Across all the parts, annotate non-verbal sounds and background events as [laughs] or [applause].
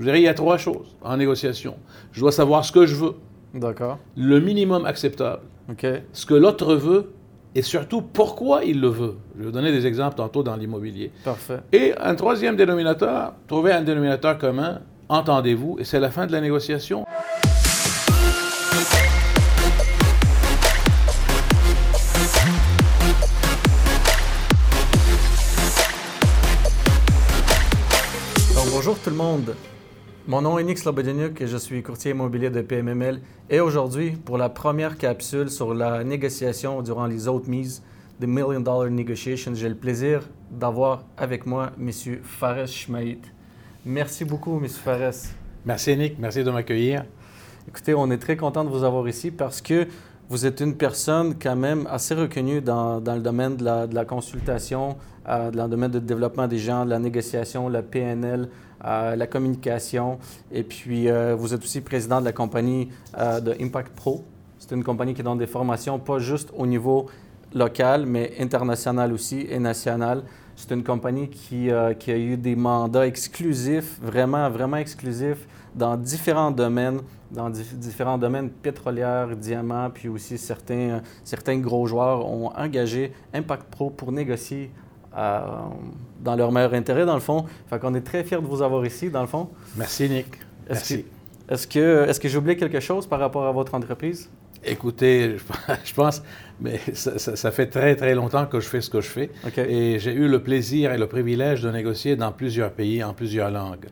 Je dirais, il y a trois choses en négociation. Je dois savoir ce que je veux, D'accord. le minimum acceptable, OK. ce que l'autre veut et surtout pourquoi il le veut. Je vais vous donner des exemples tantôt dans l'immobilier. Parfait. Et un troisième dénominateur, trouver un dénominateur commun, entendez-vous, et c'est la fin de la négociation. Donc, bonjour tout le monde. Mon nom est Nick Slobodeniuk et je suis courtier immobilier de PMML. Et aujourd'hui, pour la première capsule sur la négociation durant les autres mises, The Million Dollar Negotiations, j'ai le plaisir d'avoir avec moi M. Fares Schmaid. Merci beaucoup, M. Fares. Merci Nick, merci de m'accueillir. Écoutez, on est très content de vous avoir ici parce que vous êtes une personne quand même assez reconnue dans, dans le domaine de la, de la consultation, euh, dans le domaine du développement des gens, de la négociation, la PNL, la communication. Et puis, euh, vous êtes aussi président de la compagnie euh, de Impact Pro. C'est une compagnie qui donne des formations pas juste au niveau local, mais international aussi et national. C'est une compagnie qui, euh, a eu des mandats exclusifs, vraiment, vraiment exclusifs, dans différents domaines, dans dif- différents domaines pétrolières, diamants, puis aussi certains, certains gros joueurs ont engagé Impact Pro pour négocier dans leur meilleur intérêt, dans le fond. Fait qu'on est très fiers de vous avoir ici, dans le fond. Merci Nick. Merci. est-ce que, est-ce que j'ai oublié quelque chose par rapport à votre entreprise? Écoutez, [laughs] je- pense, mais ça, ça- ça fait très très longtemps que je fais ce que je fais. OK. Et j'ai eu le plaisir et le privilège de négocier dans plusieurs pays, en plusieurs langues.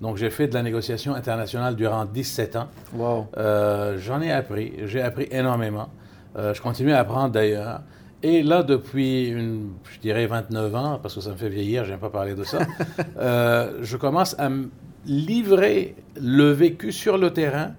Donc j'ai fait de la négociation internationale durant 17 ans. Wow. Euh, J'en ai appris, j'ai appris énormément. Euh, je continue à apprendre d'ailleurs. Et là, depuis, une, je dirais 29 ans, parce que ça me fait vieillir, je n'aime pas parler de ça, [laughs] euh, je commence à me livrer le vécu sur le terrain,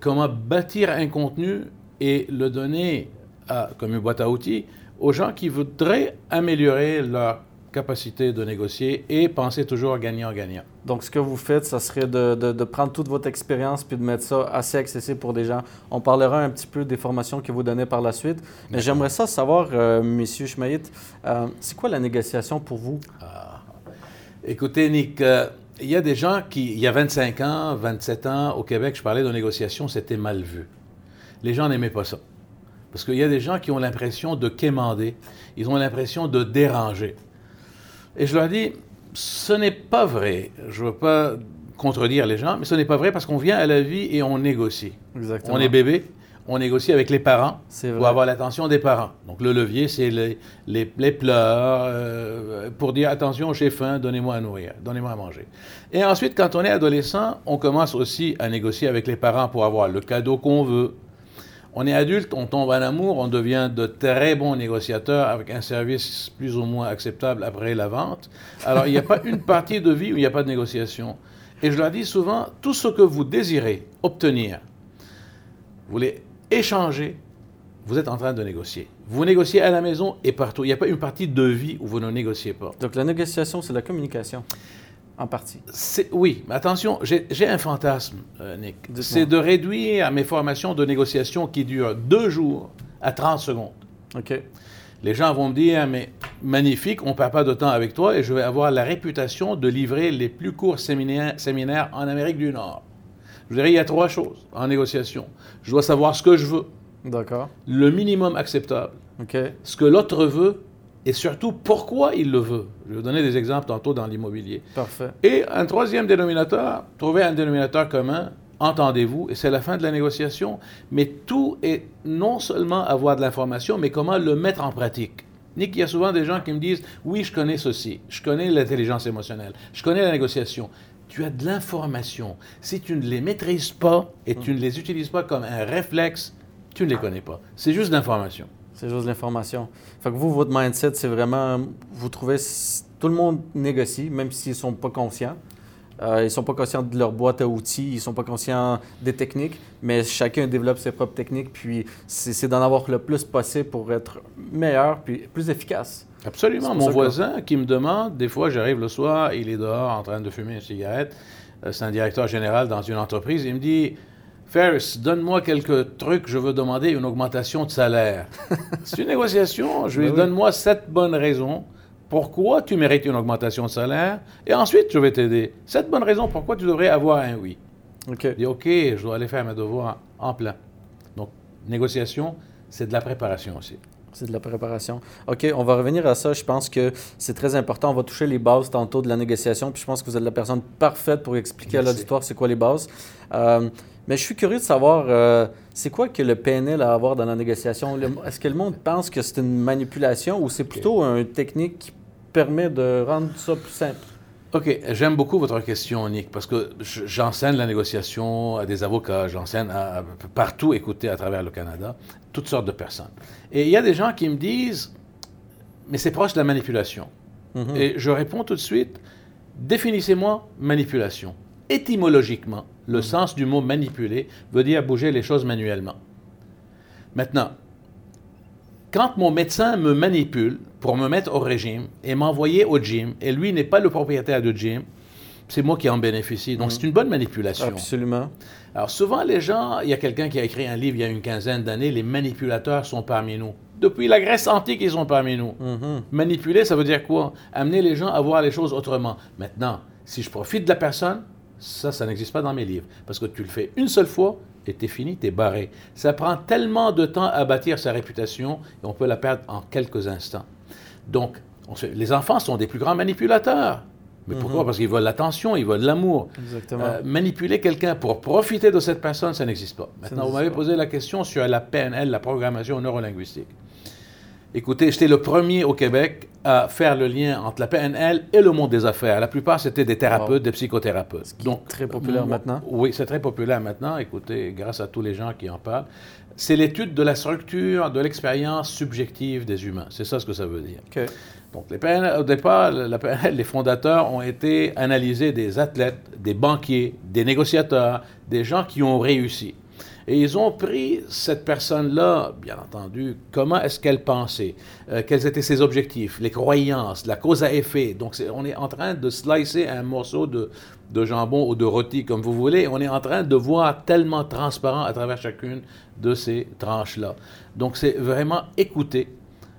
comment bâtir un contenu et le donner à- comme une boîte à outils aux gens qui voudraient améliorer leur capacité de négocier et penser toujours gagnant-gagnant. Donc, ce que vous faites, ça serait de, de- de prendre toute votre expérience puis de mettre ça assez accessible pour des gens. On parlera un petit peu des formations que vous donnez par la suite. Mais j'aimerais ça savoir, euh, Monsieur Schmeid, euh, c'est quoi la négociation pour vous? Écoutez, Nick, euh, il y a des gens qui, il y a 25 ans, 27 ans, au Québec, je parlais de négociation, c'était mal vu. Les gens n'aimaient pas ça. Parce qu'il y a des gens qui ont l'impression de quémander, ils ont l'impression de déranger. Et je leur dis, ce n'est pas vrai. Je ne veux pas contredire les gens, mais ce n'est pas vrai parce qu'on vient à la vie et on négocie. Exactement. On est bébé, on négocie avec les parents pour avoir l'attention des parents. Donc le levier, c'est les, les, les pleurs euh, pour dire attention, j'ai faim, donnez-moi à nourrir, donnez-moi à manger. Et ensuite, quand on est adolescent, on commence aussi à négocier avec les parents pour avoir le cadeau qu'on veut. On est adulte, on tombe en amour, on devient de très bons négociateurs avec un service plus ou moins acceptable après la vente. Alors, il n'y a pas une partie de vie où il n'y a pas de négociation. Et je leur dis souvent, tout ce que vous désirez obtenir, vous voulez échanger, vous êtes en train de négocier. Vous négociez à la maison et partout. Il n'y a pas une partie de vie où vous ne négociez pas. Donc, la négociation, c'est la communication, en partie. Oui, mais attention, j'ai un fantasme, euh, Nick. C'est de réduire mes formations de négociation qui durent deux jours à 30 secondes. OK. Les gens vont me dire, mais magnifique, on ne perd pas de temps avec toi et je vais avoir la réputation de livrer les plus courts séminaires, séminaires en Amérique du Nord. Je dirais, il y a trois choses en négociation. Je dois savoir ce que je veux, D'accord. le minimum acceptable, OK. ce que l'autre veut et surtout pourquoi il le veut? Je vais vous donner des exemples tantôt dans l'immobilier. Parfait. Et un troisième dénominateur, trouver un dénominateur commun, entendez-vous, et c'est la fin de la négociation, mais tout est non seulement avoir de l'information, mais comment le mettre en pratique. Nick, il y a souvent des gens qui me disent, oui, je connais ceci, je connais l'intelligence émotionnelle, je connais la négociation. Tu as de l'information. Si tu ne les maîtrises pas et tu ne les utilises pas comme un réflexe, tu ne les connais pas. C'est juste l'information. C'est juste l'information. Fait que vous, votre mindset, c'est vraiment, vous trouvez, tout le monde négocie, même s'ils ne sont pas conscients. Euh, ils ne sont pas conscients de leur boîte à outils, ils ne sont pas conscients des techniques, mais chacun développe ses propres techniques, puis c'est d'en avoir le plus possible pour être meilleur, puis plus efficace. Absolument. Mon que- voisin qui me demande, des fois j'arrive le soir, il est dehors en train de fumer une cigarette, Euh, c'est un directeur général dans une entreprise, il me dit, Ferris, donne-moi quelques trucs, je veux demander une augmentation de salaire. [laughs] c'est une négociation, je lui Ben oui. donne-moi sept bonnes raisons pourquoi tu mérites une augmentation de salaire, et ensuite je vais t'aider. Cette bonne raison pourquoi tu devrais avoir un oui. OK. Je dis, OK, je dois aller faire mes devoirs en plein. Donc, négociation, c'est de la préparation aussi. C'est de la préparation. OK, on va revenir à ça. Je pense que c'est très important. On va toucher les bases tantôt de la négociation. Puis je pense que vous êtes la personne parfaite pour expliquer à Merci. l'auditoire c'est quoi les bases. Euh, mais je suis curieux de savoir, euh, c'est quoi que le PNL a à avoir dans la négociation? Est-ce que le monde pense que c'est une manipulation ou c'est plutôt une technique qui permet de rendre ça plus simple? OK, j'aime beaucoup votre question, Nick, parce que je- j'enseigne la négociation à des avocats, j'enseigne à, à- partout, écoutez, à travers le Canada, toutes sortes de personnes. Et il y a des gens qui me disent, mais c'est proche de la manipulation. Mhm. Et je réponds tout de suite, définissez-moi manipulation. Étymologiquement, le sens du mot manipuler veut dire bouger les choses manuellement. Maintenant, quand mon médecin me manipule pour me mettre au régime et m'envoyer au gym, et lui n'est pas le propriétaire du gym, c'est moi qui en bénéficie. Donc c'est une bonne manipulation. Absolument. Alors souvent les gens, il y a quelqu'un qui a écrit un livre il y a une quinzaine d'années, les manipulateurs sont parmi nous. Depuis la Grèce antique, ils sont parmi nous. Mhm. Manipuler, ça veut dire quoi? Amener les gens à voir les choses autrement. Maintenant, si je profite de la personne, ça, ça n'existe pas dans mes livres. Parce que tu le fais une seule fois et t'es fini, t'es barré. Ça prend tellement de temps à bâtir sa réputation et on peut la perdre en quelques instants. Donc, on se- les enfants sont des plus grands manipulateurs. Mais pourquoi? Parce qu'ils veulent l'attention, ils veulent l'amour. Euh, manipuler quelqu'un pour profiter de cette personne, ça n'existe pas. Maintenant, vous m'avez posé la question sur la PNL, la programmation neurolinguistique. Écoutez, j'étais le premier au Québec à faire le lien entre la PNL et le monde des affaires. La plupart, c'était des thérapeutes, Wow. des psychothérapeutes. Donc, très populaire maintenant. Oui, c'est très populaire maintenant. Écoutez, grâce à tous les gens qui en parlent. C'est l'étude de la structure, de l'expérience subjective des humains. C'est ça ce que ça veut dire. OK. Donc, les PNL, au départ, la PNL, les fondateurs ont été analysés des athlètes, des banquiers, des négociateurs, des gens qui ont réussi. Et ils ont pris cette personne-là, bien entendu, comment est-ce qu'elle pensait, euh, quels étaient ses objectifs, les croyances, la cause à effet. Donc, on est en train de slicer un morceau de, de jambon ou de rôti, comme vous voulez. On est en train de voir tellement transparent à travers chacune de ces tranches-là. Donc, c'est vraiment écouter,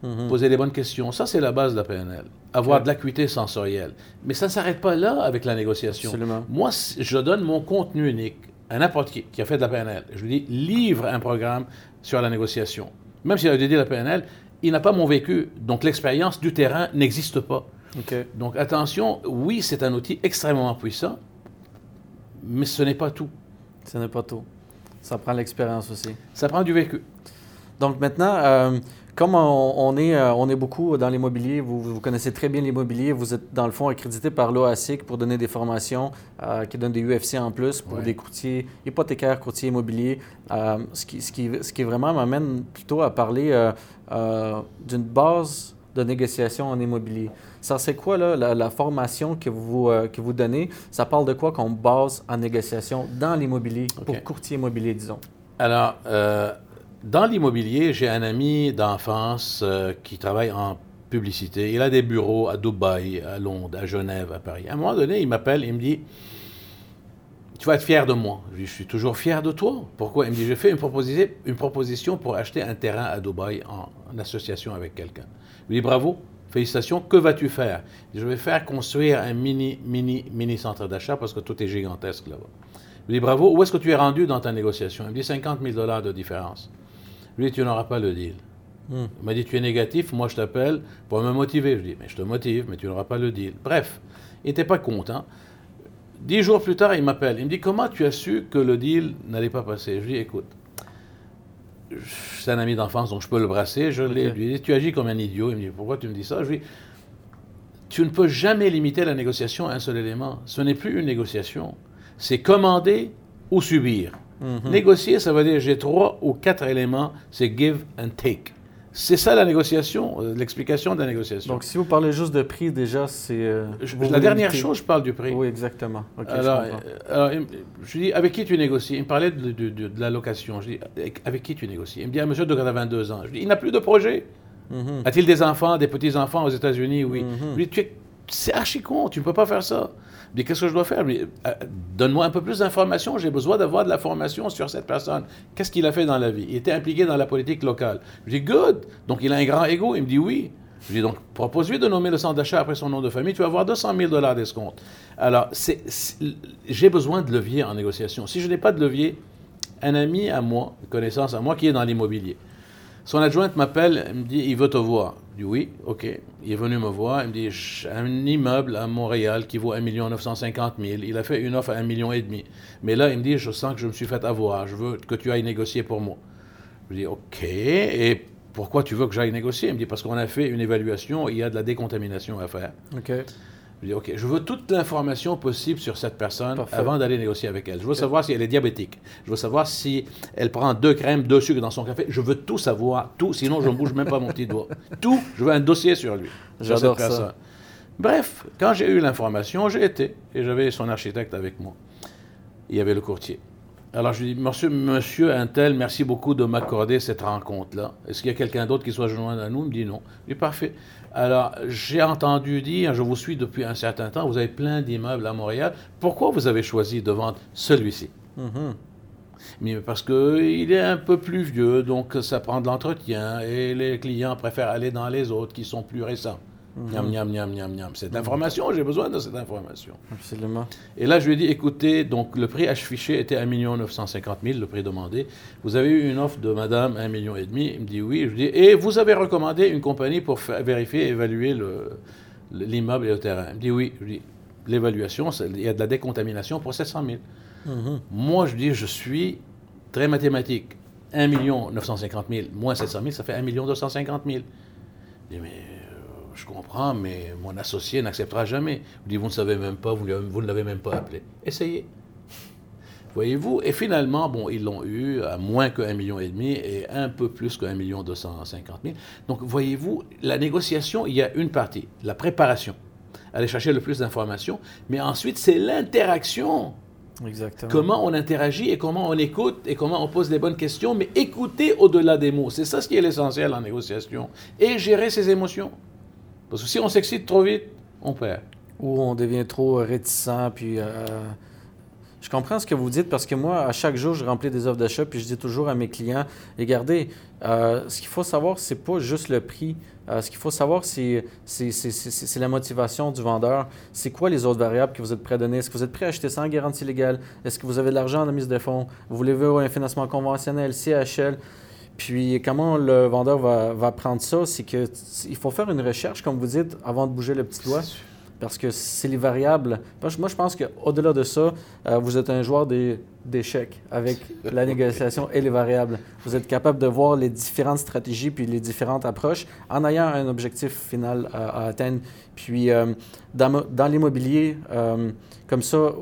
Mhm. poser les bonnes questions. Ça, c'est la base de la PNL. Avoir de l'acuité sensorielle. Mais ça ne s'arrête pas là avec la négociation. Absolument. Moi, je donne mon contenu unique à n'importe qui qui a fait de la PNL. Je lui dis, livre un programme sur la négociation. Même s'il a dédié la PNL, il n'a pas mon vécu. Donc, l'expérience du terrain n'existe pas. Donc, attention, oui, c'est un outil extrêmement puissant, mais ce n'est pas tout. Ce n'est pas tout. Ça prend l'expérience aussi. Ça prend du vécu. Donc maintenant, euh, comme on, on est, euh, on est beaucoup dans l'immobilier, vous, vous connaissez très bien l'immobilier, vous êtes dans le fond accrédité par l'OASIC pour donner des formations euh, qui donnent des UFC en plus pour Ouais. des courtiers hypothécaires, courtiers immobiliers. Euh, ce, qui, ce, qui, ce qui vraiment m'amène plutôt à parler euh, d'une base de négociation en immobilier. Ça c'est quoi là, la, la formation que vous, que vous donnez? Ça parle de quoi qu'on base en négociation dans l'immobilier, pour courtier immobilier, disons? Alors, dans l'immobilier, j'ai un ami d'enfance euh, qui travaille en publicité. Il a des bureaux à Dubaï, à Londres, à Genève, à Paris. À un moment donné, il m'appelle, il me dit Tu vas être fier de moi. Je dis Je suis toujours fier de toi. Pourquoi? Il me dit J'ai fait une, proposition- pour acheter un terrain à Dubaï en, association avec quelqu'un. Je lui dis Bravo, félicitations, que vas-tu faire? Je vais faire construire un mini, mini, mini centre d'achat parce que tout est gigantesque là-bas. Je lui dis Bravo, où est-ce que tu es rendu dans ta négociation? Il me dit 50 000 dollars de différence. Lui dis Tu n'auras pas le deal. Hmm. Il m'a dit, tu es négatif, moi je t'appelle pour me motiver. Je dis, mais je te motive, mais tu n'auras pas le deal. Bref, il n'était pas content. Dix jours plus tard, il m'appelle. Il me dit, comment tu as su que le deal n'allait pas passer? Je lui dis, écoute, c'est un ami d'enfance, donc je peux le brasser. Je lui dit, tu agis comme un idiot. Il me dit, pourquoi tu me dis ça? Je lui dis, tu ne peux jamais limiter la négociation à un seul élément. Ce n'est plus une négociation. C'est commander ou subir. Mhm. Négocier, ça veut dire j'ai trois ou quatre éléments, c'est give and take. C'est ça la négociation, euh, l'explication de la négociation. Donc, si vous parlez juste de prix, déjà, c'est. euh, la dernière limitez. chose, je parle du prix. Oui, exactement. OK, je alors, euh, alors, je dis, avec qui tu négocies? Il me parlait de, de- de- de la location. Je dis, avec, qui tu négocies? Il me dit, un monsieur de 82 ans. Je dis, il n'a plus de projet. Mhm. A-t-il des enfants, des petits-enfants aux États-Unis? Oui. Mhm. Je lui dis, tu es- c'est archi con, tu ne peux pas faire ça. Dis, qu'est-ce que je dois faire? Euh, Donne-moi un peu plus d'informations, j'ai besoin d'avoir de la formation sur cette personne. Qu'est-ce qu'il a fait dans la vie? Il était impliqué dans la politique locale. Je dis, good. Donc il a un grand ego. Il me dit, oui. Je dis donc, propose-lui de nommer le centre d'achat après son nom de famille, tu vas avoir 200 000 dollars d'escompte. Alors, j'ai besoin de levier en négociation. Si je n'ai pas de levier, un ami à moi, une connaissance à moi qui est dans l'immobilier, son adjointe m'appelle, elle me dit, il veut te voir. Dis oui, OK. Il est venu me voir, il me dit, un immeuble à Montréal qui vaut 1 950 000. Il a fait une offre à 1,5 million. Mais là, il me dit, je sens que je me suis fait avoir, je veux que tu ailles négocier pour moi. Je dis, OK. Et pourquoi tu veux que j'aille négocier? Il me dit, parce qu'on a fait une évaluation, il y a de la décontamination à faire. OK. Je dis, OK, je veux toute l'information possible sur cette personne avant d'aller négocier avec elle. Je veux savoir si elle est diabétique. Je veux savoir si elle prend deux crèmes, deux sucres dans son café. Je veux tout savoir, tout, sinon je ne bouge même pas mon petit doigt. [laughs] Tout, je veux un dossier sur lui. J'adore ça. Bref, quand j'ai eu l'information, j'ai été, et j'avais son architecte avec moi. Il y avait le courtier. Alors je lui dis, monsieur, monsieur Intel, merci beaucoup de m'accorder cette rencontre-là. Est-ce qu'il y a quelqu'un d'autre qui soit joint à nous? Il me dit non. Je dis, parfait. Alors, j'ai entendu dire, je vous suis depuis un certain temps, vous avez plein d'immeubles à Montréal. Pourquoi vous avez choisi de vendre celui-ci? Mm-hmm. Mais parce qu'il est un peu plus vieux, donc ça prend de l'entretien et les clients préfèrent aller dans les autres qui sont plus récents. Niam, niam, niam, niam, niam. Cette information, j'ai besoin de cette information. Absolument. Et là, je lui ai dit, écoutez, donc le prix affiché était 1 950 000, le prix demandé. Vous avez eu une offre de madame 1,5 million. Il me dit oui. Je lui dis, et vous avez recommandé une compagnie pour vérifier, évaluer l'immeuble et le terrain. Il me dit oui. Je lui dis, l'évaluation, il y a de la décontamination pour 700 000. Mm-hmm. Moi, je dis, je suis très mathématique. 1 950 000 moins 700 000, ça fait 1 250 000. Je dis, mais je comprends, mais mon associé n'acceptera jamais. Vous dites, vous ne savez même pas, vous, ne l'avez même pas appelé. Essayez. Voyez-vous? Et finalement, bon, ils l'ont eu à moins qu'un million et demi et un peu plus qu'un million deux cent cinquante mille. Donc, voyez-vous, la négociation, il y a une partie, la préparation, aller chercher le plus d'informations, mais ensuite, c'est l'interaction. Exactement. Comment on interagit et comment on écoute et comment on pose les bonnes questions, mais écouter au-delà des mots. C'est ça ce qui est l'essentiel en négociation. Et gérer ses émotions. Parce que si on s'excite trop vite, on perd. Ou on devient trop réticent, puis... Euh, je comprends ce que vous dites parce que moi, à chaque jour, je remplis des offres d'achat puis je dis toujours à mes clients, regardez, euh, ce qu'il faut savoir, c'est pas juste le prix. Euh, ce qu'il faut savoir, c'est, la motivation du vendeur. C'est quoi les autres variables que vous êtes prêt à donner? Est-ce que vous êtes prêt à acheter sans garantie légale? Est-ce que vous avez de l'argent en mise de fonds? Vous voulez un financement conventionnel, CHL? Puis comment le vendeur va, prendre ça, c'est qu'il faut faire une recherche, comme vous dites, avant de bouger le petit doigt. Parce que c'est les variables. Moi, je pense qu'au-delà de ça, euh, vous êtes un joueur d'échecs avec la [laughs] négociation et les variables. Vous êtes capable de voir les différentes stratégies puis les différentes approches en ayant un objectif final à, atteindre. Puis euh, dans, dans l'immobilier, euh, comme ça,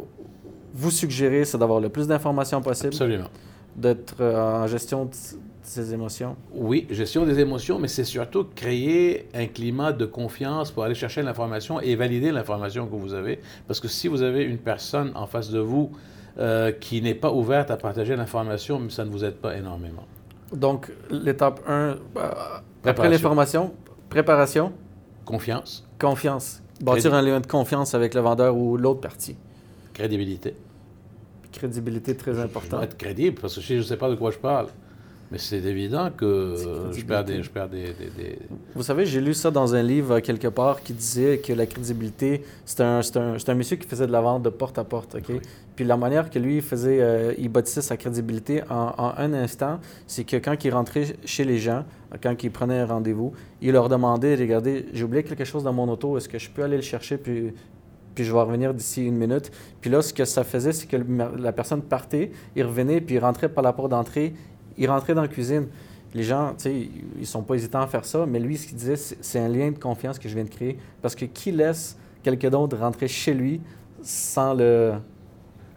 vous suggérez, c'est d'avoir le plus d'informations possible. Absolument. D'être en gestion ses émotions? Oui, gestion des émotions, mais c'est surtout créer un climat de confiance pour aller chercher l'information et valider l'information que vous avez. Parce que si vous avez une personne en face de vous euh, qui n'est pas ouverte à partager l'information, ça ne vous aide pas énormément. Donc, l'étape 1, euh, après l'information, préparation? Confiance. Confiance. Bâtir un lien de confiance avec le vendeur ou l'autre partie. Crédibilité. Crédibilité très importante. être crédible, parce que si je ne sais pas de quoi je parle, mais c'est évident que je perds, des, je perds des, Vous savez, j'ai lu ça dans un livre quelque part qui disait que la crédibilité, c'est un, un, un, monsieur qui faisait de la vente de porte à porte. OK? Puis la manière que lui faisait, euh, il bâtissait sa crédibilité en, en un instant, c'est que quand il rentrait chez les gens, quand il prenait un rendez-vous, il leur demandait Regardez, j'ai oublié quelque chose dans mon auto, est-ce que je peux aller le chercher puis puis je vais revenir d'ici une minute. Puis là, ce que ça faisait, c'est que la personne partait, il revenait, puis il rentrait par la porte d'entrée, il rentrait dans la cuisine. Les gens, tu sais, ils sont pas hésitants à faire ça, mais lui, ce qu'il disait, c'est un lien de confiance que je viens de créer. Parce que qui laisse quelqu'un d'autre rentrer chez lui sans le.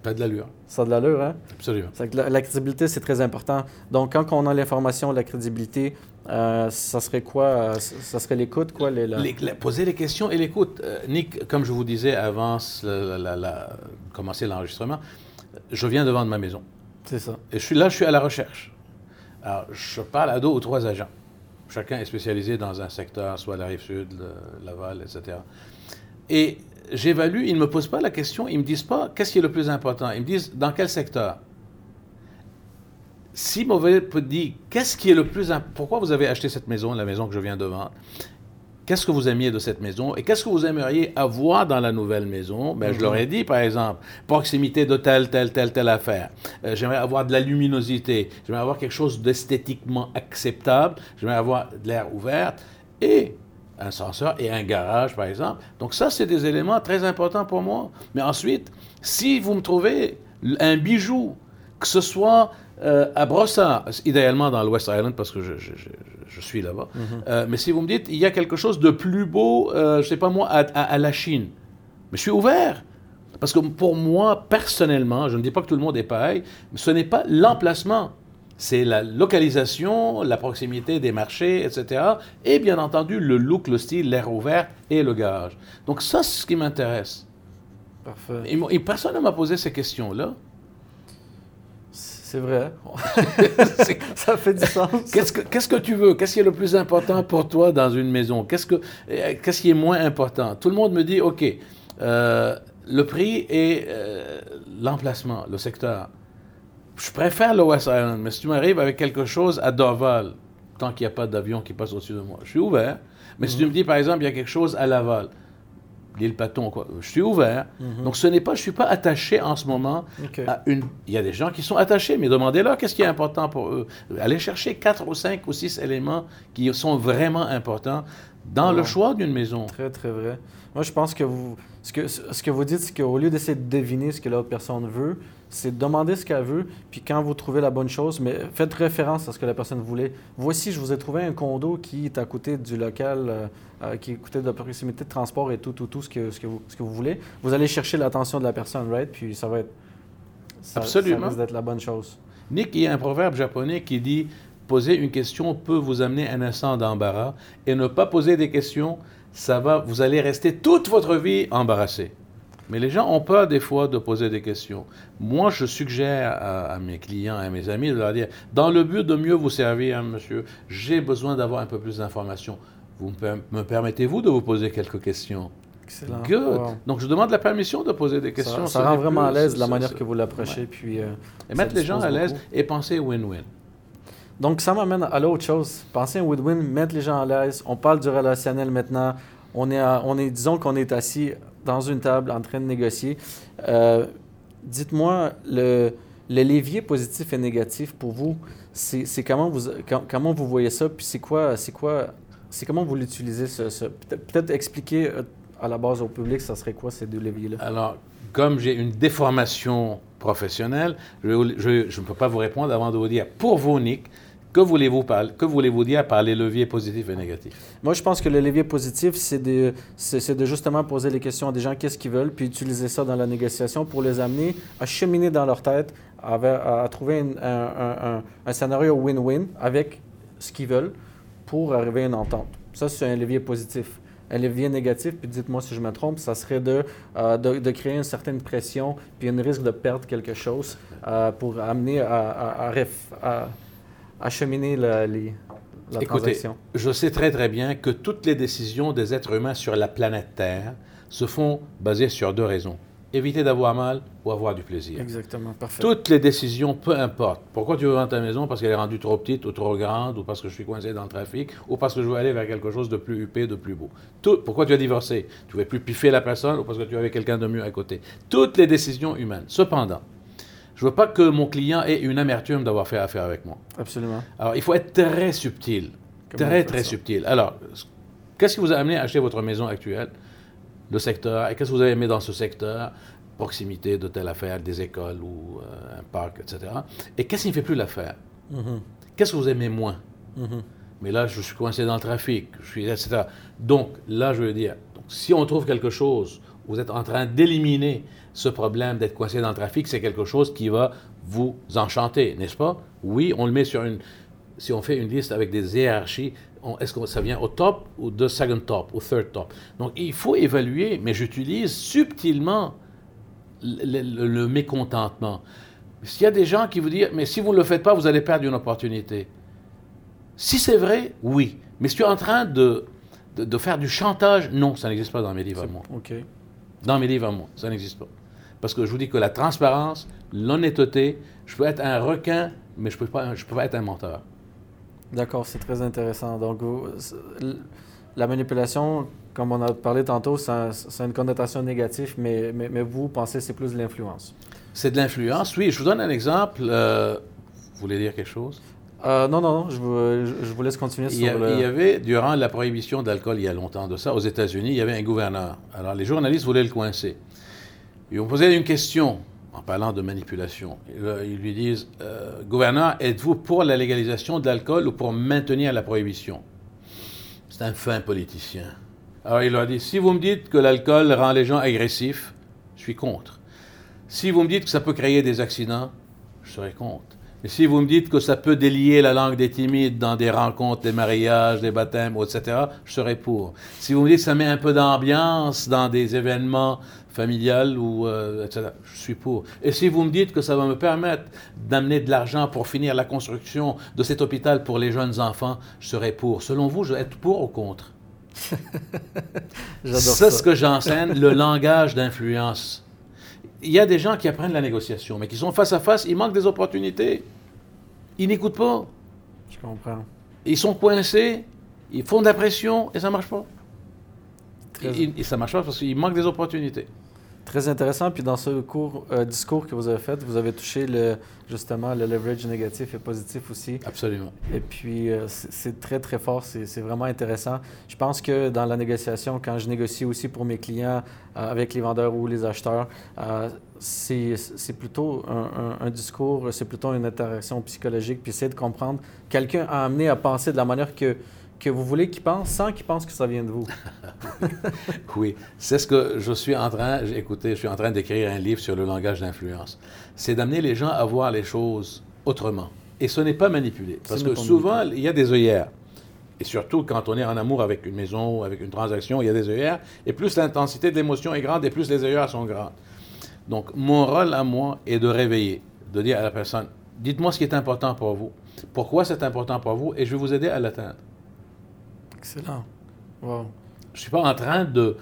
Pas de l'allure. Sans de l'allure, hein? Absolument. La, crédibilité, c'est très important. Donc, quand on a l'information, la crédibilité, euh, ça serait quoi? Euh, ça serait l'écoute, quoi? Les, poser les questions et l'écoute. Euh, Nick, comme je vous disais avant la, commencer l'enregistrement, je viens de vendre ma maison. C'est ça. Et je suis là, je suis à la recherche. Alors, je parle à deux ou trois agents. Chacun est spécialisé dans un secteur, soit la rive sud, Laval, etc. Et j'évalue, ils ne me posent pas la question, ils ne me disent pas qu'est-ce qui est le plus important? Ils me disent dans quel secteur? Si mauvais dit qu'est-ce qui est le plus important, pourquoi vous avez acheté cette maison, la maison que je viens de vendre, qu'est-ce que vous aimiez de cette maison et qu'est-ce que vous aimeriez avoir dans la nouvelle maison? Ben, Je leur ai dit, par exemple, proximité de telle, telle, telle, telle affaire. Euh, j'aimerais avoir de la luminosité. J'aimerais avoir quelque chose d'esthétiquement acceptable. J'aimerais avoir de l'air ouvert et un ascenseur et un garage, par exemple. Donc ça, c'est des éléments très importants pour moi. Mais ensuite, si vous me trouvez un bijou, que ce soit euh, à Brossard, idéalement dans l'West Island, parce que je, je, je, je suis là-bas. Euh, mais si vous me dites, il y a quelque chose de plus beau, euh, je sais pas moi, à, à- à la Chine, mais je suis ouvert. Parce que pour moi, personnellement, je ne dis pas que tout le monde est pareil, mais ce n'est pas l'emplacement. C'est la localisation, la proximité des marchés, etc. Et bien entendu, le look, le style, l'air ouvert et le garage. Donc ça, c'est ce qui m'intéresse. Parfait. Et personne ne m'a posé ces questions-là. C'est vrai. [laughs] C'est- ça fait du sens. Qu'est-ce que, qu'est-ce que tu veux? Qu'est-ce qui est le plus important pour toi dans une maison? Qu'est-ce, que, euh, qu'est-ce qui est moins important? Tout le monde me dit, OK, euh, le prix et euh, l'emplacement, le secteur. Je préfère le West Island, mais si tu m'arrives avec quelque chose à Dorval, tant qu'il n'y a pas d'avion qui passe au-dessus de moi, je suis ouvert. Mais si tu me dis, par exemple, il y a quelque chose à Laval, l'île Paton, quoi, je suis ouvert. Donc ce n'est pas, je ne suis pas attaché en ce moment à une. Il y a des gens qui sont attachés, mais demandez-leur qu'est-ce qui est important pour eux. Allez chercher quatre ou cinq ou six éléments qui sont vraiment importants dans le choix d'une maison. Très, très vrai. Moi, je pense que vous, ce que, ce que vous dites, c'est qu'au lieu d'essayer de deviner ce que l'autre personne veut, c'est de demander ce qu'elle veut, puis quand vous trouvez la bonne chose, mais faites référence à ce que la personne voulait. Voici, je vous ai trouvé un condo qui est à côté du local, euh, euh, qui est à côté de la proximité de transport et tout, tout, tout ce que, ce que, vous, ce que vous voulez. Vous allez chercher l'attention de la personne, right? Puis ça va être... Ça, Absolument. Ça risque d'être la bonne chose. Nick, il y a un proverbe japonais qui dit Poser une question peut vous amener un instant d'embarras et ne pas poser des questions, ça va, vous allez rester toute votre vie embarrassé. Mais les gens ont peur des fois de poser des questions. Moi, je suggère à, à mes clients, à mes amis de leur dire, dans le but de mieux vous servir, hein, monsieur, j'ai besoin d'avoir un peu plus d'informations. Vous me, per- me permettez-vous de vous poser quelques questions? Excellent. Good. Wow. Donc, je demande la permission de poser des questions. ça rend vraiment à l'aise la manière que vous l'approchez, Ouais. puis... euh, Et mettre les gens à l'aise et penser win-win. Donc, ça m'amène à l'autre chose. Penser un win-win, mettre les gens à l'aise. On parle du relationnel maintenant. On est, à- on est disons qu'on est assis dans une table en train de négocier. Euh, Dites-moi, le, le levier positif et négatif pour vous, c'est comment vous, com- comment vous voyez ça, puis c'est quoi, c'est quoi, c'est comment vous l'utilisez, peut-être expliquer euh, à la base au public, ça serait quoi ces deux leviers-là? Alors, comme j'ai une déformation professionnelle, je ne peux pas vous répondre avant de vous dire, pour vous, Nick, que voulez-vous dire par les leviers positifs et négatifs? Moi, je pense que le levier positif, c'est de, justement poser les questions à des gens, qu'est-ce qu'ils veulent, puis utiliser ça dans la négociation pour les amener à cheminer dans leur tête, à, trouver un, scénario win-win avec ce qu'ils veulent pour arriver à une entente. Ça, c'est un levier positif. Un levier négatif, puis dites-moi si je me trompe, ça serait de, euh, créer une certaine pression, puis un risque de perdre quelque chose euh, pour amener à, à, à réf- à- à cheminer la, les, la Écoutez, transaction. je sais très très bien que toutes les décisions des êtres humains sur la planète Terre se font basées sur deux raisons. Éviter d'avoir mal ou avoir du plaisir. Exactement, parfait. Toutes les décisions, peu importe. Pourquoi tu veux vendre ta maison? Parce qu'elle est rendue trop petite ou trop grande, ou parce que je suis coincé dans le trafic, ou parce que je veux aller vers quelque chose de plus huppé, de plus beau. Tout, pourquoi tu as divorcé? Tu veux plus piffer la personne ou parce que tu avais quelqu'un de mieux à côté? Toutes les décisions humaines. Cependant, je veux pas que mon client ait une amertume d'avoir fait affaire avec moi. Absolument. Alors, il faut être très subtil. Comment très, très ça? subtil. Alors, qu'est-ce qui vous a amené à acheter votre maison actuelle? Le secteur. Et qu'est-ce que vous avez aimé dans ce secteur? Proximité de telle affaire, des écoles ou euh, un parc, etc. Et qu'est-ce qui ne fait plus l'affaire? Mhm, Qu'est-ce que vous aimez moins? Mhm. Mais là, je suis coincé dans le trafic, je suis, etc. Donc, là, je veux dire, donc, si on trouve quelque chose, vous êtes en train d'éliminer ce problème d'être coincé dans le trafic, c'est quelque chose qui va vous enchanter, n'est-ce pas? Oui, on le met sur une... Si on fait une liste avec des hiérarchies, est-ce que ça vient au top ou de second top ou third top? Donc, il faut évaluer, mais j'utilise subtilement le, mécontentement. S'il y a des gens qui vous disent, mais si vous ne le faites pas, vous allez perdre une opportunité. Si c'est vrai, oui. Mais si tu es en train de, de, faire du chantage, non, ça n'existe pas dans mes livres. Dans mes livres à moi, ça n'existe pas. Parce que je vous dis que la transparence, l'honnêteté, je peux être un requin, mais je ne peux, pas- je peux pas être un menteur. D'accord, c'est très intéressant. Donc, vous- la manipulation, comme on a parlé tantôt, ça, a une connotation négative, mais, mais, vous pensez que c'est plus de l'influence? C'est de l'influence, oui. Je vous donne un exemple. Euh, vous voulez dire quelque chose? Euh, non, non, non, je vous, je vous laisse continuer il sur le... Il y avait, durant la prohibition d'alcool, il y a longtemps de ça, aux États-Unis, il y avait un gouverneur. Alors, les journalistes voulaient le coincer. Ils ont posé une question en parlant de manipulation. Ils lui disent, euh, gouverneur, êtes-vous pour la légalisation de l'alcool ou pour maintenir la prohibition? C'est un fin politicien. Alors il leur a dit, si vous me dites que l'alcool rend les gens agressifs, je suis contre. Si vous me dites que ça peut créer des accidents, je serai contre. Et si vous me dites que ça peut délier la langue des timides dans des rencontres, des mariages, des baptêmes, etc., je serai pour. Si vous me dites que ça met un peu d'ambiance dans des événements familiales, ou, euh, etc., je suis pour. Et si vous me dites que ça va me permettre d'amener de l'argent pour finir la construction de cet hôpital pour les jeunes enfants, je serai pour. Selon vous, je vais être pour ou contre? [laughs] C'est ce que j'enseigne, le langage d'influence il y a des gens qui apprennent la négociation, mais qui sont face à face, ils manquent des opportunités. Ils n'écoutent pas. Je comprends. Ils sont coincés, ils font de la pression et ça ne marche pas. Et, ça ne marche pas parce qu'ils manquent des opportunités. Très intéressant. Puis dans ce cours, euh, discours que vous avez fait, vous avez touché le, justement le leverage négatif et positif aussi. Absolument. Et puis euh, c'est très, très fort. C'est vraiment intéressant. Je pense que dans la négociation, quand je négocie aussi pour mes clients euh, avec les vendeurs ou les acheteurs, c'est plutôt un, un discours, c'est plutôt une interaction psychologique, puis essayer de comprendre. Quelqu'un a amené à penser de la manière que que vous voulez qu'ils pensent sans qu'ils pensent que ça vient de vous. [laughs] oui, c'est ce que je suis en train, écoutez, je suis en train d'écrire un livre sur le langage d'influence. C'est d'amener les gens à voir les choses autrement. Et ce n'est pas manipuler. Parce que souvent, il y a des œillères. Et surtout quand on est en amour avec une maison, avec une transaction, il y a des œillères. Et plus l'intensité de l'émotion est grande, et plus les œillères sont grandes. Donc, mon rôle à moi est de réveiller, de dire à la personne, dites-moi ce qui est important pour vous, pourquoi c'est important pour vous, et je vais vous aider à l'atteindre. Excellent. Je ne suis pas en train de,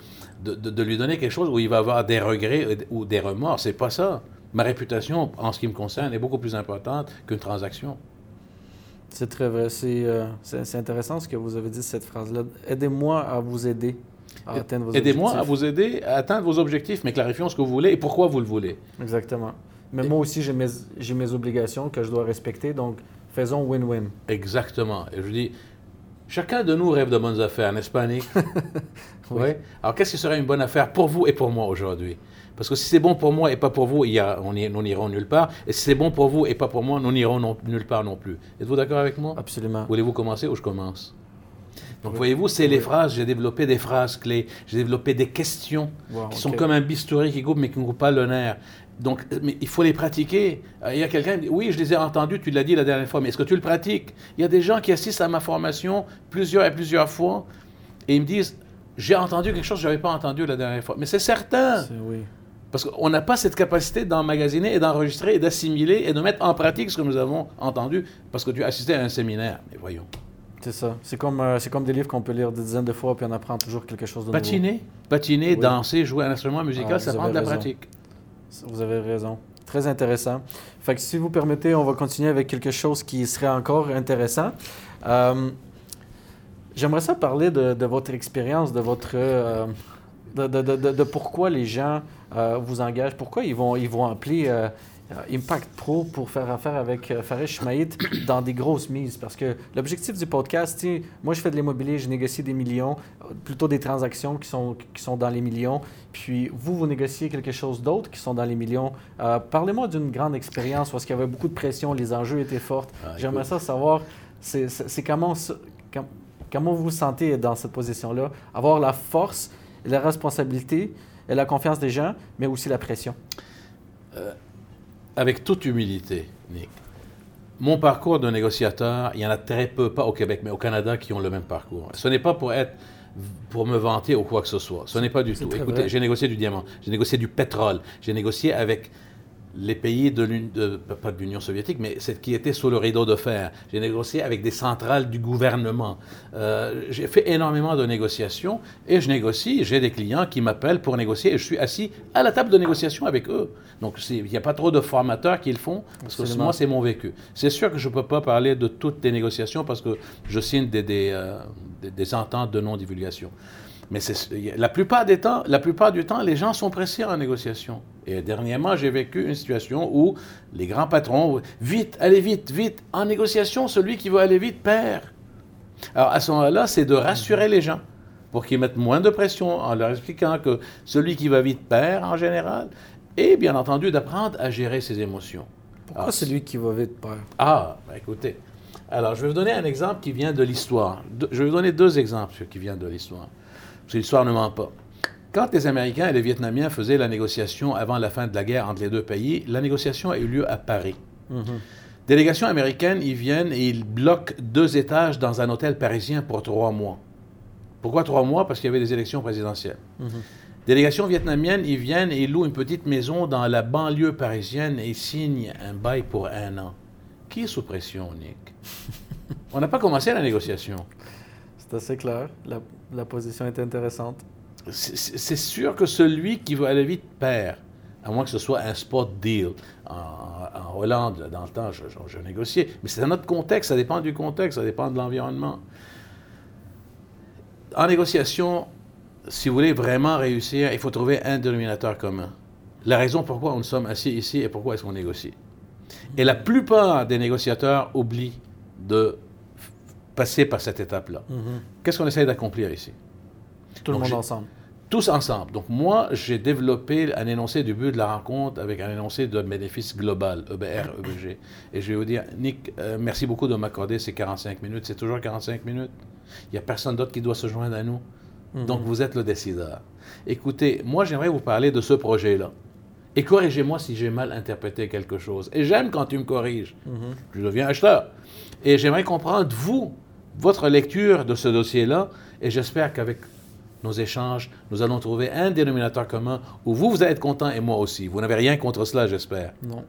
de, lui donner quelque chose où il va avoir des regrets ou des remords. C'est pas ça. Ma réputation, en ce qui me concerne, est beaucoup plus importante qu'une transaction. C'est très vrai. Euh, c'est intéressant ce que vous avez dit, cette phrase-là. Aidez-moi à vous aider objectifs. Aidez-moi à vous aider à atteindre vos objectifs, mais clarifions ce que vous voulez et pourquoi vous le voulez. Exactement. Mais moi aussi, j'ai mes, mes obligations que je dois respecter, donc faisons win-win. Exactement. Et je dis, Chacun de nous rêve de bonnes affaires, n'est-ce pas, Nick? [laughs] oui. Alors, qu'est-ce qui serait une bonne affaire pour vous et pour moi aujourd'hui? Parce que si c'est bon pour moi et pas pour vous, il y a, on nous n'irons nulle part. Et si c'est bon pour vous et pas pour moi, nous n'irons nulle part non plus. Êtes-vous d'accord avec moi? Absolument. Voulez-vous commencer ou je commence? Donc, voyez-vous, c'est les phrases. J'ai développé des phrases clés. J'ai développé des questions qui sont comme un bistouri qui coupe, mais qui ne coupe pas le nerf. Donc, mais il faut les pratiquer. Euh, il y a quelqu'un qui dit Oui, je les ai entendus, tu l'as dit la dernière fois, mais est-ce que tu le pratiques? Il y a des gens qui assistent à ma formation plusieurs et plusieurs fois et ils me disent J'ai entendu quelque chose que je n'avais pas entendu la dernière fois. Mais c'est certain. Oui. Parce qu'on n'a pas cette capacité d'emmagasiner et d'enregistrer et d'assimiler et de mettre en pratique ce que nous avons entendu parce que tu as assisté à un séminaire. Mais voyons. C'est ça. C'est comme, euh, c'est comme des livres qu'on peut lire des dizaines de fois puis on apprend toujours quelque chose de Patiner, nouveau. Patiner, danser, jouer un instrument musical, ah, ça prend de la pratique. Vous avez raison. Très intéressant. Fait que si vous permettez, on va continuer avec quelque chose qui serait encore intéressant. Euh, j'aimerais ça parler de, votre expérience, de votre... Euh, de, de, pourquoi les gens vous engagent, pourquoi ils vont, ils vont appeler Impact Pro pour faire affaire avec euh, Farid Schmaïd [coughs] dans des grosses mises. Parce que l'objectif du podcast, moi je fais de l'immobilier, je négocie des millions, euh, plutôt des transactions qui sont, qui sont dans les millions. Puis vous, vous négociez quelque chose d'autre qui sont dans les millions. Parlez-moi d'une grande expérience parce qu'il y avait beaucoup de pression, les enjeux étaient forts. Ah, J'aimerais ça savoir, c'est comment, comment vous vous sentez dans cette position-là? Avoir la force, la responsabilité et la confiance des gens, mais aussi la pression avec toute humilité, Nick, mon parcours de négociateur, il y en a très peu, pas au Québec, mais au Canada, qui ont le même parcours. Ce n'est pas pour être pour me vanter ou quoi que ce soit. Ce n'est pas du tout. Écoutez, j'ai négocié du diamant, j'ai négocié du pétrole, j'ai négocié avec les pays de l'Union, pas de l'Union soviétique, mais qui était sous le rideau de fer. J'ai négocié avec des centrales du gouvernement. Euh, j'ai fait énormément de négociations et je négocie. J'ai des clients qui m'appellent pour négocier et je suis assis à la table de négociation avec eux. Donc il n'y a pas trop de formateurs qui le font parce que moi c'est mon vécu. C'est sûr que je ne peux pas parler de toutes les négociations parce que je signe des, des, euh, des ententes de non-divulgation. Mais la plupart, des temps, la plupart du temps, les gens sont pressés en négociation. Et dernièrement, j'ai vécu une situation où les grands patrons, vite, allez vite, vite, en négociation, celui qui veut aller vite perd. Alors à ce moment-là, c'est de rassurer les gens pour qu'ils mettent moins de pression en leur expliquant que celui qui va vite perd en général, et bien entendu d'apprendre à gérer ses émotions. Pourquoi ah, celui qui va vite perd? Ah, ben, écoutez. Alors, je vais vous donner un exemple qui vient de l'histoire. Je vais vous donner deux exemples qui viennent de l'histoire. L'histoire ne ment pas. Quand les Américains et les Vietnamiens faisaient la négociation avant la fin de la guerre entre les deux pays, la négociation a eu lieu à Paris. Mhm. Délégation américaine, ils viennent et ils bloquent deux étages dans un hôtel parisien pour trois mois. Pourquoi trois mois? Parce qu'il y avait des élections présidentielles. Mhm. Délégation vietnamienne, ils viennent et ils louent une petite maison dans la banlieue parisienne et signent un bail pour un an. Qui est sous pression, Nick? [laughs] On n'a pas commencé la négociation. C'est assez clair. La, position est intéressante. C'est sûr que celui qui veut aller vite perd, à moins que ce soit un spot deal. En, Hollande, dans le temps, je, je négociais. Mais c'est un autre contexte, ça dépend du contexte, ça dépend de l'environnement en négociation, si vous voulez vraiment réussir, il faut trouver un dénominateur commun. La raison pourquoi nous sommes assis ici et pourquoi est-ce qu'on négocie. Et la plupart des négociateurs oublient de passer par cette étape-là. Mhm. Qu'est-ce qu'on essaie d'accomplir ici? Tout le monde ensemble. Tous ensemble. Donc moi, j'ai développé un énoncé du but de la rencontre avec un énoncé de bénéfice global, EBR, EBG. Et je vais vous dire, Nick, euh, merci beaucoup de m'accorder ces 45 minutes. C'est toujours 45 minutes. Il n'y a personne d'autre qui doit se joindre à nous. Mhm. Donc, vous êtes le décideur. Écoutez, moi, j'aimerais vous parler de ce projet-là. Et corrigez-moi si j'ai mal interprété quelque chose. Et j'aime quand tu me corriges. Mhm. Je deviens acheteur. Et j'aimerais comprendre, vous, votre lecture de ce dossier-là. Et j'espère qu'avec nos échanges, nous allons trouver un dénominateur commun où vous, vous allez être content et moi aussi. Vous n'avez rien contre cela, j'espère. Non.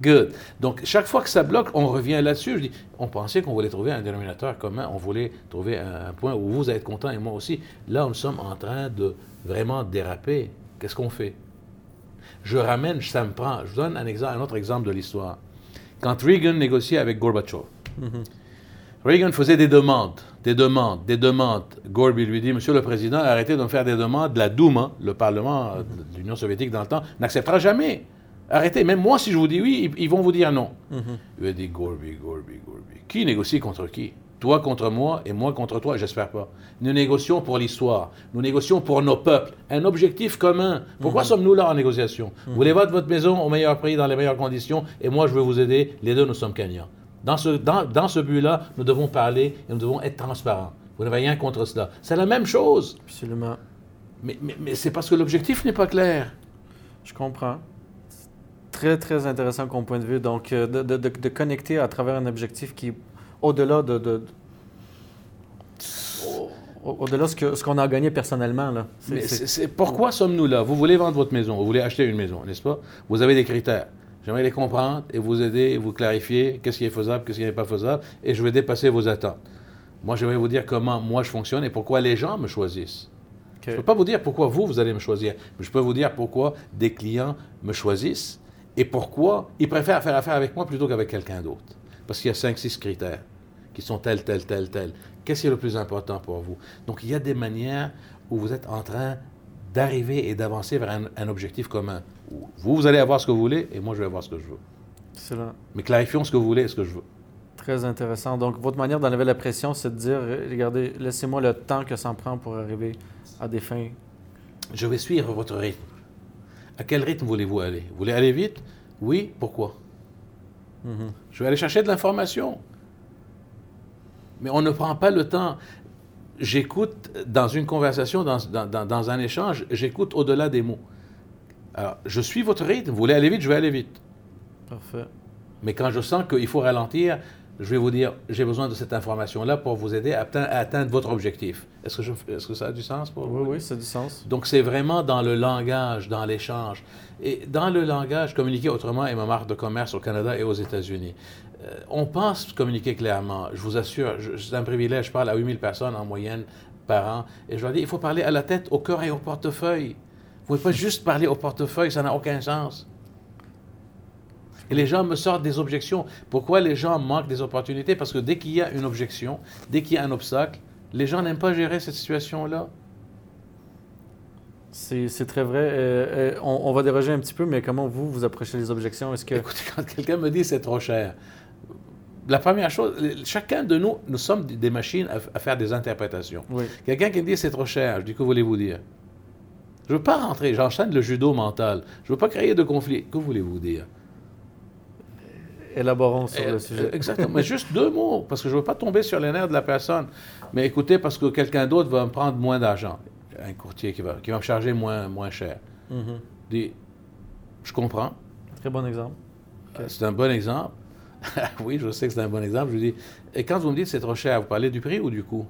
Good. Donc, chaque fois que ça bloque, on revient là-dessus. Je dis, on pensait qu'on voulait trouver un dénominateur commun, on voulait trouver un, point où vous êtes content et moi aussi. Là, nous sommes en train de vraiment déraper. Qu'est-ce qu'on fait? Je ramène, ça me prend. Je vous donne un, exemple, un autre exemple de l'histoire. Quand Reagan négociait avec Gorbachev, mm-hmm. Reagan faisait des demandes, des demandes, des demandes. Gorby lui dit, Monsieur le Président, arrêtez de me faire des demandes. La Douma, le Parlement de l'Union soviétique dans le temps, n'acceptera jamais. Arrêtez. Même moi, si je vous dis oui, ils, vont vous dire non. Mm Il a dit Gorby, Gorby, Gorby. Qui négocie contre qui? Toi contre moi et moi contre toi, j'espère pas. Nous négocions pour l'histoire. Nous négocions pour nos peuples. Un objectif commun. Pourquoi mhm. sommes-nous là en négociation Vous voulez vendre votre maison au meilleur prix, dans les meilleures conditions, et moi, je veux vous aider. Les deux, nous sommes gagnants. Dans ce, dans, dans ce but-là, nous devons parler et nous devons être transparents. Vous n'avez rien contre cela. C'est la même chose. Absolument. Mais, mais, mais c'est parce que l'objectif n'est pas clair. Je comprends très, très intéressant comme point de vue. Donc, euh, de, de, de, connecter à travers un objectif qui au-delà de, au-delà de ce qu'on a gagné personnellement. Là. c'est, pourquoi sommes-nous là? Vous voulez vendre votre maison, vous voulez acheter une maison, n'est-ce pas? Vous avez des critères. J'aimerais les comprendre et vous aider et vous clarifier qu'est-ce qui est faisable, qu'est-ce qui n'est pas faisable, et je vais dépasser vos attentes. Moi, j'aimerais vous dire comment moi je fonctionne et pourquoi les gens me choisissent. Je ne peux pas vous dire pourquoi vous, vous allez me choisir, mais je peux vous dire pourquoi des clients me choisissent et pourquoi ils préfèrent faire affaire avec moi plutôt qu'avec quelqu'un d'autre. Parce qu'il y a cinq, six critères qui sont tels, tels, tels, tels. Qu'est-ce qui est le plus important pour vous? Donc, il y a des manières où vous êtes en train d'arriver et d'avancer vers un, objectif commun. Vous, vous allez avoir ce que vous voulez et moi, je vais avoir ce que je veux. Excellent. Mais clarifions ce que vous voulez et ce que je veux. Très intéressant. Donc, votre manière d'enlever la pression, c'est de dire, regardez, laissez-moi le temps que ça me prend pour arriver à des fins. Je vais suivre votre rythme. À quel rythme voulez-vous aller? Vous voulez aller vite? Oui, pourquoi? Mhm. Je vais aller chercher de l'information. Mais on ne prend pas le temps. J'écoute dans une conversation, dans, dans un échange, j'écoute au-delà des mots. Alors, je suis votre rythme. Vous voulez aller vite, je vais aller vite. Parfait. Mais quand je sens qu'il faut ralentir, je vais vous dire, j'ai besoin de cette information-là pour vous aider à, atteindre votre objectif. Est-ce que, est que, ça a du sens pour vous? Oui, oui, ça a du sens. Donc, c'est vraiment dans le langage, dans l'échange. Et dans le langage, communiquer autrement est ma marque de commerce au Canada et aux États-Unis. Euh, on pense communiquer clairement. Je vous assure, c'est un privilège. Je parle à 8000 personnes en moyenne par an. Et je leur dis, il faut parler à la tête, au cœur et au portefeuille. Vous ne pouvez pas juste parler au portefeuille, ça n'a aucun sens. Et les gens me sortent des objections. Pourquoi les gens manquent des opportunités? Parce que dès qu'il y a une objection, dès qu'il y a un obstacle, Les gens n'aiment pas gérer cette situation-là. C'est très vrai. Euh, euh, on, on, va déroger un petit peu, mais comment vous, vous approchez les objections? Est-ce que... Écoutez, quand quelqu'un me dit c'est trop cher, la première chose, chacun de nous, nous sommes des machines à, faire des interprétations. Quelqu'un qui me dit c'est trop cher, je dis que voulez-vous dire? Je ne veux pas rentrer, j'enchaîne le judo mental. Je ne veux pas créer de conflit. Que voulez-vous dire? Élaborons sur le sujet. Exactement. Mais juste deux mots, parce que je ne veux pas tomber sur les nerfs de la personne. Mais écoutez, parce que quelqu'un d'autre va me prendre moins d'argent. Un courtier qui va, qui va me charger moins, moins cher. Mm-hmm. Dis, je comprends. Très bon exemple. C'est un bon exemple. [laughs] oui, je sais que c'est un bon exemple. Je dis, et quand vous me dites c'est trop cher, vous parlez du prix ou du coût?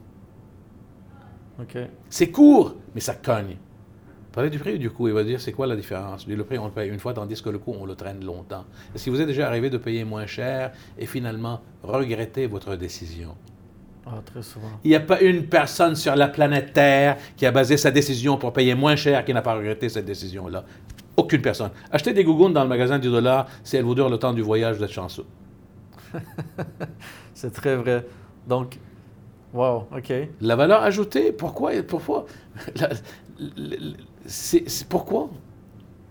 C'est court, mais ça cogne. Vous parlez du prix ou du coût? Il va dire, c'est quoi la différence? Le prix, on le paye une fois, tandis que le coût, on le traîne longtemps. Est-ce que vous êtes déjà arrivé de payer moins cher et finalement regretter votre décision? Ah, très souvent. Il n'y a pas une personne sur la planète Terre qui a basé sa décision pour payer moins cher qui n'a pas regretté cette décision-là. Aucune personne. Acheter des gougounes dans le magasin du dollar, si elle vous dure le temps du voyage, vous êtes chanceux. [laughs] c'est très vrai. Donc, wow, OK. La valeur ajoutée, pourquoi? Pourquoi? c'est, pourquoi?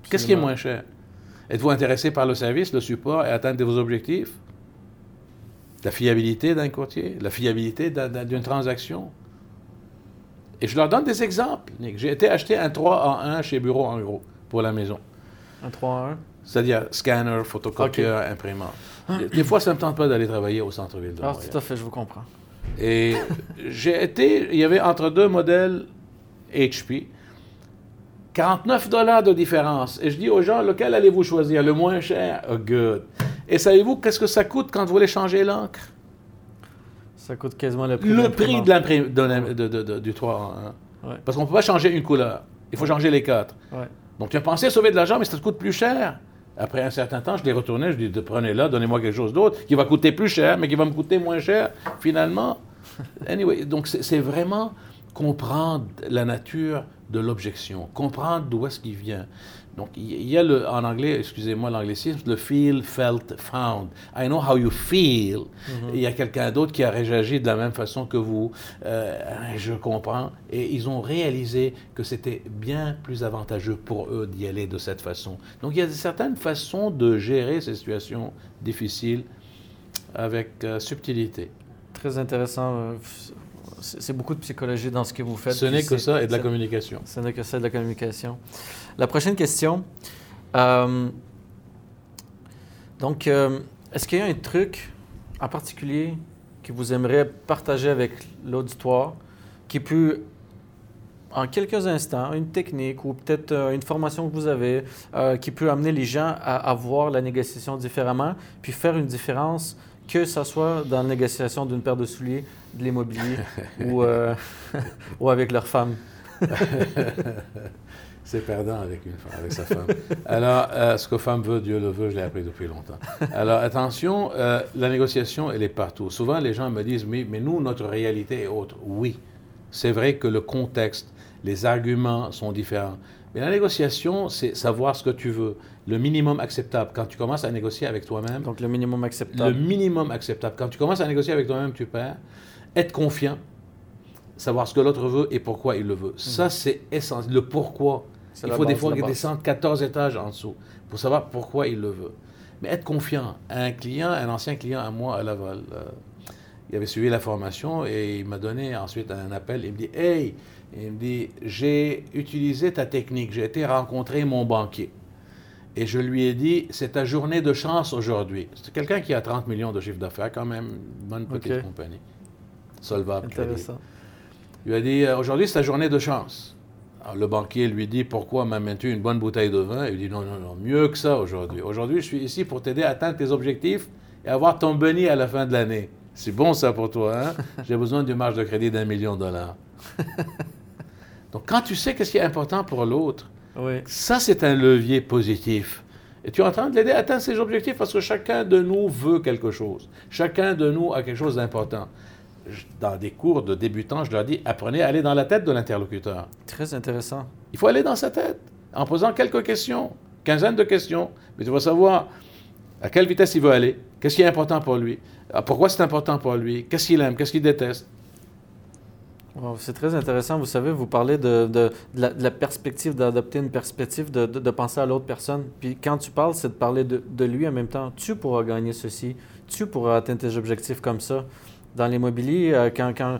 Qu'est-ce qui est moins cher? Êtes-vous intéressé par le service, le support et atteindre vos objectifs? La fiabilité d'un courtier, la fiabilité d'une transaction? Et je leur donne des exemples, J'ai été acheter un 3 en 1 chez Bureau en gros pour la maison. Un 3 en 1? C'est-à-dire scanner, photocopieur, imprimante. Des fois, ça ne me tente pas d'aller travailler au centre-ville de ah, Tout à fait, je vous comprends. Et j'ai été, il y avait entre deux modèles HP, 49 dollars de différence. Et je dis aux gens, lequel allez-vous choisir? Le moins cher? Oh, good. Et savez-vous qu'est-ce que ça coûte quand vous voulez changer l'encre? Ça coûte quasiment le prix. Le prix de du 3 hein. Parce qu'on ne peut pas changer une couleur. Il faut changer les quatre. Donc, tu as pensé sauver de l'argent, mais ça te coûte plus cher. Après un certain temps, je les retournais, je dis prenez-la, donnez-moi quelque chose d'autre qui va coûter plus cher, mais qui va me coûter moins cher finalement. [laughs] Anyway, donc c'est vraiment comprendre la nature de l'objection, comprendre d'où est-ce qu'il vient. Donc, il y a le, en anglais, excusez-moi l'anglicisme, le feel, felt, found. I know how you feel. Mm-hmm. Il y a quelqu'un d'autre qui a réagi de la même façon que vous. Euh, je comprends. Et ils ont réalisé que c'était bien plus avantageux pour eux d'y aller de cette façon. Donc, il y a certaines façons de gérer ces situations difficiles avec euh, subtilité. Très intéressant. C'est beaucoup de psychologie dans ce que vous faites. Ce n'est que ça et de la communication. Ce n'est que ça et de la communication. La prochaine question. Euh, donc, euh, est-ce qu'il y a un truc en particulier que vous aimeriez partager avec l'auditoire qui peut, en quelques instants, une technique ou peut-être euh, une formation que vous avez qui peut amener les gens à, à voir la négociation différemment, puis faire une différence que ce soit dans la négociation d'une paire de souliers, de l'immobilier [laughs] ou, euh, [laughs] ou avec leur femme. [laughs] C'est perdant avec, une femme, avec sa femme. Alors, euh, ce que femme veut, Dieu le veut, je l'ai appris depuis longtemps. Alors, attention, euh, la négociation, elle est partout. Souvent, les gens me disent, mais, mais nous, notre réalité est autre. Oui, c'est vrai que le contexte, les arguments sont différents. Mais la négociation, c'est savoir ce que tu veux. Le minimum acceptable. Quand tu commences à négocier avec toi-même. Donc le minimum acceptable. Le minimum acceptable. Quand tu commences à négocier avec toi-même, tu perds. Être confiant. Savoir ce que l'autre veut et pourquoi il le veut. Ça, mhm. c'est essentiel. Le pourquoi. Il faut des fois descendre 14 étages en dessous pour savoir pourquoi il le veut. Mais être confiant. Un client, un ancien client à moi à Laval, euh, il avait suivi la formation et il m'a donné ensuite un appel. Il me dit Hey, il me dit, j'ai utilisé ta technique, j'ai été rencontrer mon banquier. Et je lui ai dit, c'est ta journée de chance aujourd'hui. C'est quelqu'un qui a 30 millions de chiffre d'affaires, quand même, une bonne petite compagnie. Solvable. Intéressant. Il lui a dit, euh, aujourd'hui, c'est ta journée de chance. Alors, le banquier lui dit, pourquoi m'amènes-tu une bonne bouteille de vin? Il lui dit, non, non, non, mieux que ça aujourd'hui. Aujourd'hui, je suis ici pour t'aider à atteindre tes objectifs et avoir ton béni à la fin de l'année. C'est bon ça pour toi, hein? [laughs] J'ai besoin d'une marge de crédit d'un million de dollars. [laughs] Donc, quand tu sais qu'est-ce qui est important pour l'autre, ça, c'est un levier positif. Et tu es en train de l'aider à atteindre ses objectifs parce que chacun de nous veut quelque chose. Chacun de nous a quelque chose d'important. Dans des cours de débutants, je leur dis apprenez à aller dans la tête de l'interlocuteur. Très intéressant. Il faut aller dans sa tête en posant quelques questions, quinzaine de questions. Mais tu vas savoir à quelle vitesse il veut aller, qu'est-ce qui est important pour lui, pourquoi c'est important pour lui, qu'est-ce qu'il aime, qu'est-ce qu'il déteste. c'est très intéressant. Vous savez, vous parlez de, de, la, perspective, d'adopter une perspective, de penser à l'autre personne. Puis quand tu parles, c'est de parler de, lui en même temps. Tu pourras gagner ceci. Tu pourras atteindre tes objectifs comme ça. Dans l'immobilier, euh, quand, quand,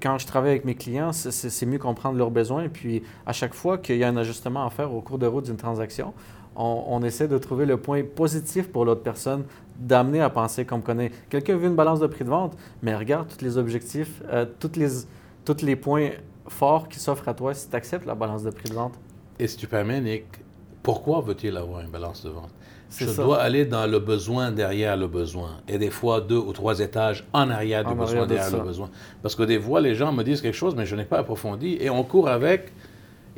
quand je travaille avec mes clients, c'est mieux comprendre leurs besoins. Puis à chaque fois qu'il y a un ajustement à faire au cours de route d'une transaction, on, essaie de trouver le point positif pour l'autre personne, d'amener à penser qu'on connaît. Quelqu'un veut une balance de prix de vente, mais regarde tous les objectifs, euh, tous, les, tous les points forts qui s'offrent à toi si tu acceptes la balance de prix de vente. Et si tu permets, Nick, pourquoi veut-il avoir une balance de vente? Je dois aller dans le besoin derrière le besoin. Et des fois, deux ou trois étages en arrière du besoin derrière le besoin. Parce que des fois, les gens me disent quelque chose, mais je n'ai pas approfondi. Et on court avec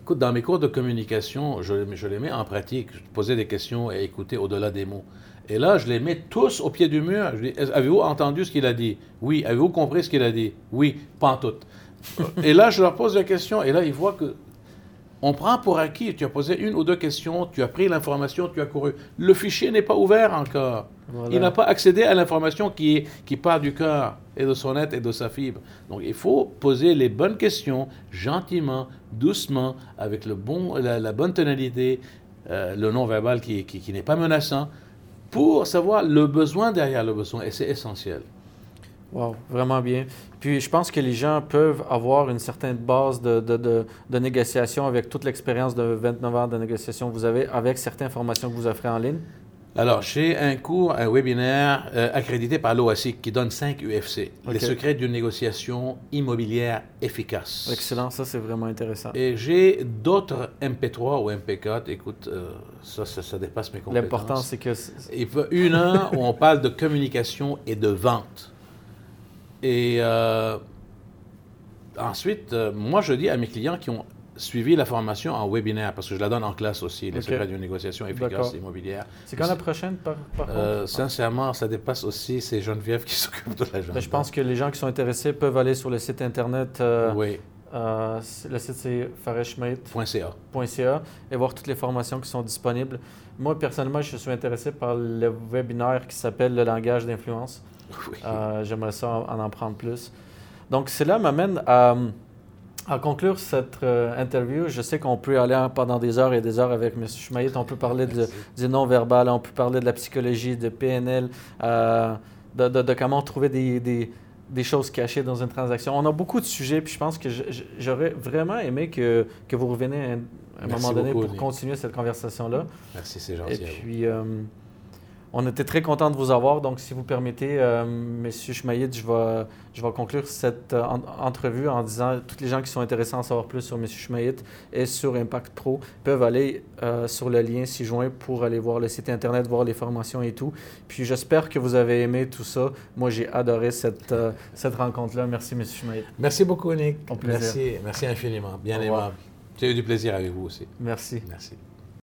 Écoute, dans mes cours de communication, je, je les mets en pratique. Je posais des questions et écouter au-delà des mots. Et là, je les mets tous au pied du mur. Je dis, avez-vous entendu ce qu'il a dit? Oui. Avez-vous compris ce qu'il a dit? Oui. Pas en tout. [laughs] et là, je leur pose la question. Et là, ils voient que on prend pour acquis. Tu as posé une ou deux questions, tu as pris l'information, tu as couru. Le fichier n'est pas ouvert encore. Il n'a pas accédé à l'information qui, qui part du cœur et de son être et de sa fibre. Donc il faut poser les bonnes questions gentiment, doucement, avec le bon, la, bonne tonalité, euh, le non-verbal qui, qui n'est pas menaçant, pour savoir le besoin derrière le besoin. Et c'est essentiel. Wow, vraiment bien. Puis je pense que les gens peuvent avoir une certaine base de, de, de, négociation avec toute l'expérience de 29 ans de négociation que vous avez, avec certaines formations que vous offrez en ligne. Alors, j'ai un cours, un webinaire euh, accrédité par l'OASIC qui donne 5 UFC, les secrets d'une négociation immobilière efficace. Excellent, ça c'est vraiment intéressant. Et j'ai d'autres MP3 ou MP4, écoute, euh, ça, ça, dépasse mes compétences. L'important c'est que... Il faut une heure où on parle de communication et de vente. Et euh, ensuite, moi je dis à mes clients qui ont suivi la formation en webinaire, parce que je la donne en classe aussi, les secrets d'une négociation efficace immobilière. C'est quand la prochaine, par, euh, Sincèrement, ça dépasse aussi ces Geneviève qui [laughs] s'occupent de la ben, je pense que les gens qui sont intéressés peuvent aller sur le site Internet. Euh, oui. Euh, le site, c'est fareshmate.ca et voir toutes les formations qui sont disponibles. Moi, personnellement, je suis intéressé par le webinaire qui s'appelle Le langage d'influence. Oui. J'aimerais ça en, en, prendre plus. Donc, cela m'amène à à conclure cette euh, interview, je sais qu'on peut aller pendant des heures et des heures avec M. Schmeid. On peut parler de, du non-verbal, on peut parler de la psychologie, de PNL, euh, de, comment trouver des, des, des, choses cachées dans une transaction. On a beaucoup de sujets, puis je pense que j'aurais vraiment aimé que, que vous reveniez à un, moment donné pour continuer cette conversation-là. Merci, c'est gentil. Et puis, euh, on était très content de vous avoir. Donc, si vous permettez, euh, Monsieur je vais, je vais conclure cette euh, entrevue en disant toutes les gens qui sont intéressés à en savoir plus sur Monsieur Schmaïd et sur Impact Pro peuvent aller euh, sur le lien ci-joint pour aller voir le site Internet, voir les formations et tout. Puis, j'espère que vous avez aimé tout ça. Moi, j'ai adoré cette, cette rencontre-là. Merci, Monsieur Schmaïd. Merci beaucoup, Nick. Merci, merci infiniment. Bien aimable. J'ai eu du plaisir avec vous aussi. Merci. Merci.